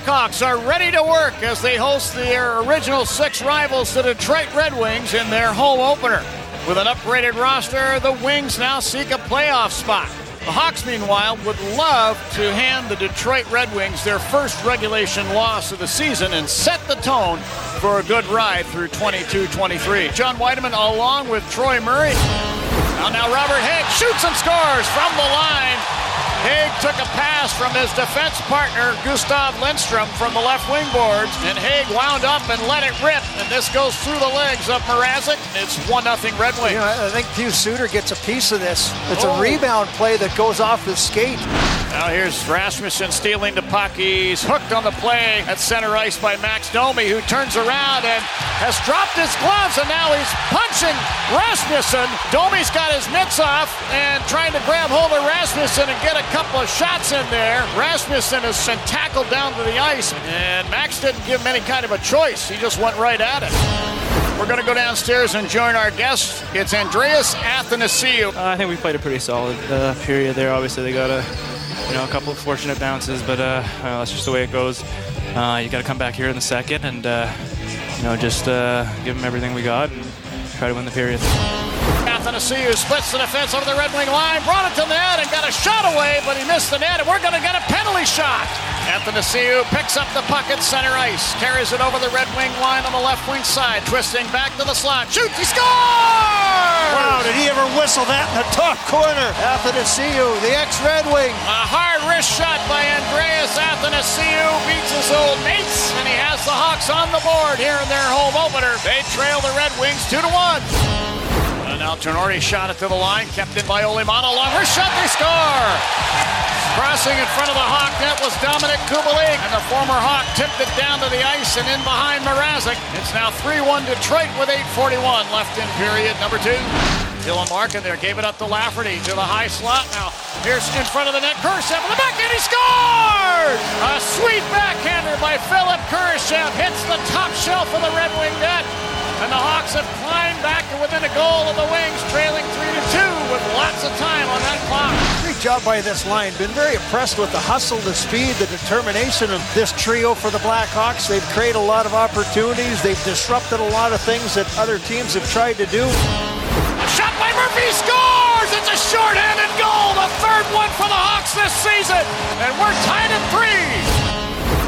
Blackhawks are ready to work as they host their original six rivals, the Detroit Red Wings, in their home opener. With an upgraded roster, the Wings now seek a playoff spot. The Hawks, meanwhile, would love to hand the Detroit Red Wings their first regulation loss of the season and set the tone for a good ride through 22 23. John Wiedeman, along with Troy Murray. Now, now Robert Hagg shoots and scores from the line. Hagg took a pass from his defense partner, Gustav Lindstrom, from the left wing boards, and Hagg wound up and let it rip. And this goes through the legs of Mrazek. It's 1 0 Red Wings. You know, I think Pius Suter gets a piece of this. It's oh. a rebound play that goes off the skate. Now here's Rasmussen stealing the puck. He's hooked on the play at center ice by Max Domi, who turns around and has dropped his gloves, and now he's punching Rasmussen. Domi's got his mitts off and trying to grab hold of Rasmussen and get a couple of shots in there. Rasmussen has been tackled down to the ice, and Max didn't give him any kind of a choice. He just went right at it. We're going to go downstairs and join our guest. It's Andreas Athanasiou. Uh, I think we played a pretty solid uh, period there. Obviously, they got a you know a couple of fortunate bounces, but uh, well, that's just the way it goes. Uh, you got to come back here in the second and uh, you know just uh, give them everything we got and try to win the period. Athanasiou splits the defense over the Red Wing line, brought it to the net and got a shot away, but he missed the net, and we're going to get a penalty shot. Athanasiou picks up the puck at center ice, carries it over the Red Wing line on the left wing side, twisting back to the slot, shoots, he scores! Wow, did he ever whistle that in the top corner? Athanasiou, the ex-Red Wing. A hard wrist shot by Andreas Athanasiou beats his old mates, and he has the Hawks on the board here in their home opener. They trail the Red Wings 2 to 1. And now Tinordi shot it to the line, kept in by Olli Maatta. Long wrist shot, they score! Crossing in front of the Hawk net was Dominik Kubalik, and the former Hawk tipped it down to the ice and in behind Mrazek. It's now 3-1 Detroit with 8.41 left in period number two. Dylan Larkin there gave it up to Lafferty to the high slot. Now here's in front of the net. Kurashev with the backhand. He scores! A sweet backhander by Philip Kurashev hits the top shelf of the Red Wing net. And the Hawks have climbed back to within a goal of the Wings, trailing 3 to 2 with lots of time on that clock. Job by this line. Been very impressed with the hustle, the speed, the determination of this trio for the Blackhawks. They've created a lot of opportunities. They've disrupted a lot of things that other teams have tried to do. A Shot by Murphy scores! It's a shorthanded goal, the third one for the Hawks this season. And we're tied at three.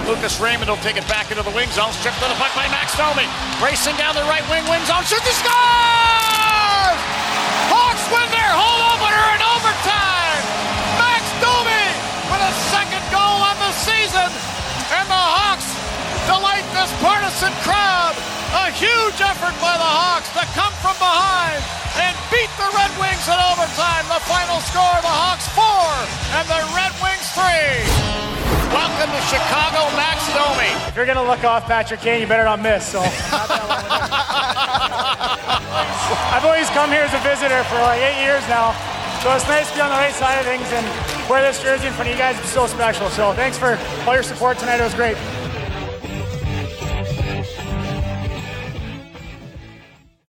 Lucas Raymond will take it back into the wing zone. Stripped to the puck by Max Domi. Racing down the right wing, wing zone. Shoots, the scores! Partisan crowd. A huge effort by the Hawks to come from behind and beat the Red Wings in overtime. The final score, the Hawks four and the Red Wings three. Welcome to Chicago, Max Domi. If you're going to look off Patrick Kane, you better not miss. So I've always come here as a visitor for like eight years now. So it's nice to be on the right side of things and wear this jersey in front of you guys. It's so special. So thanks for all your support tonight. It was great.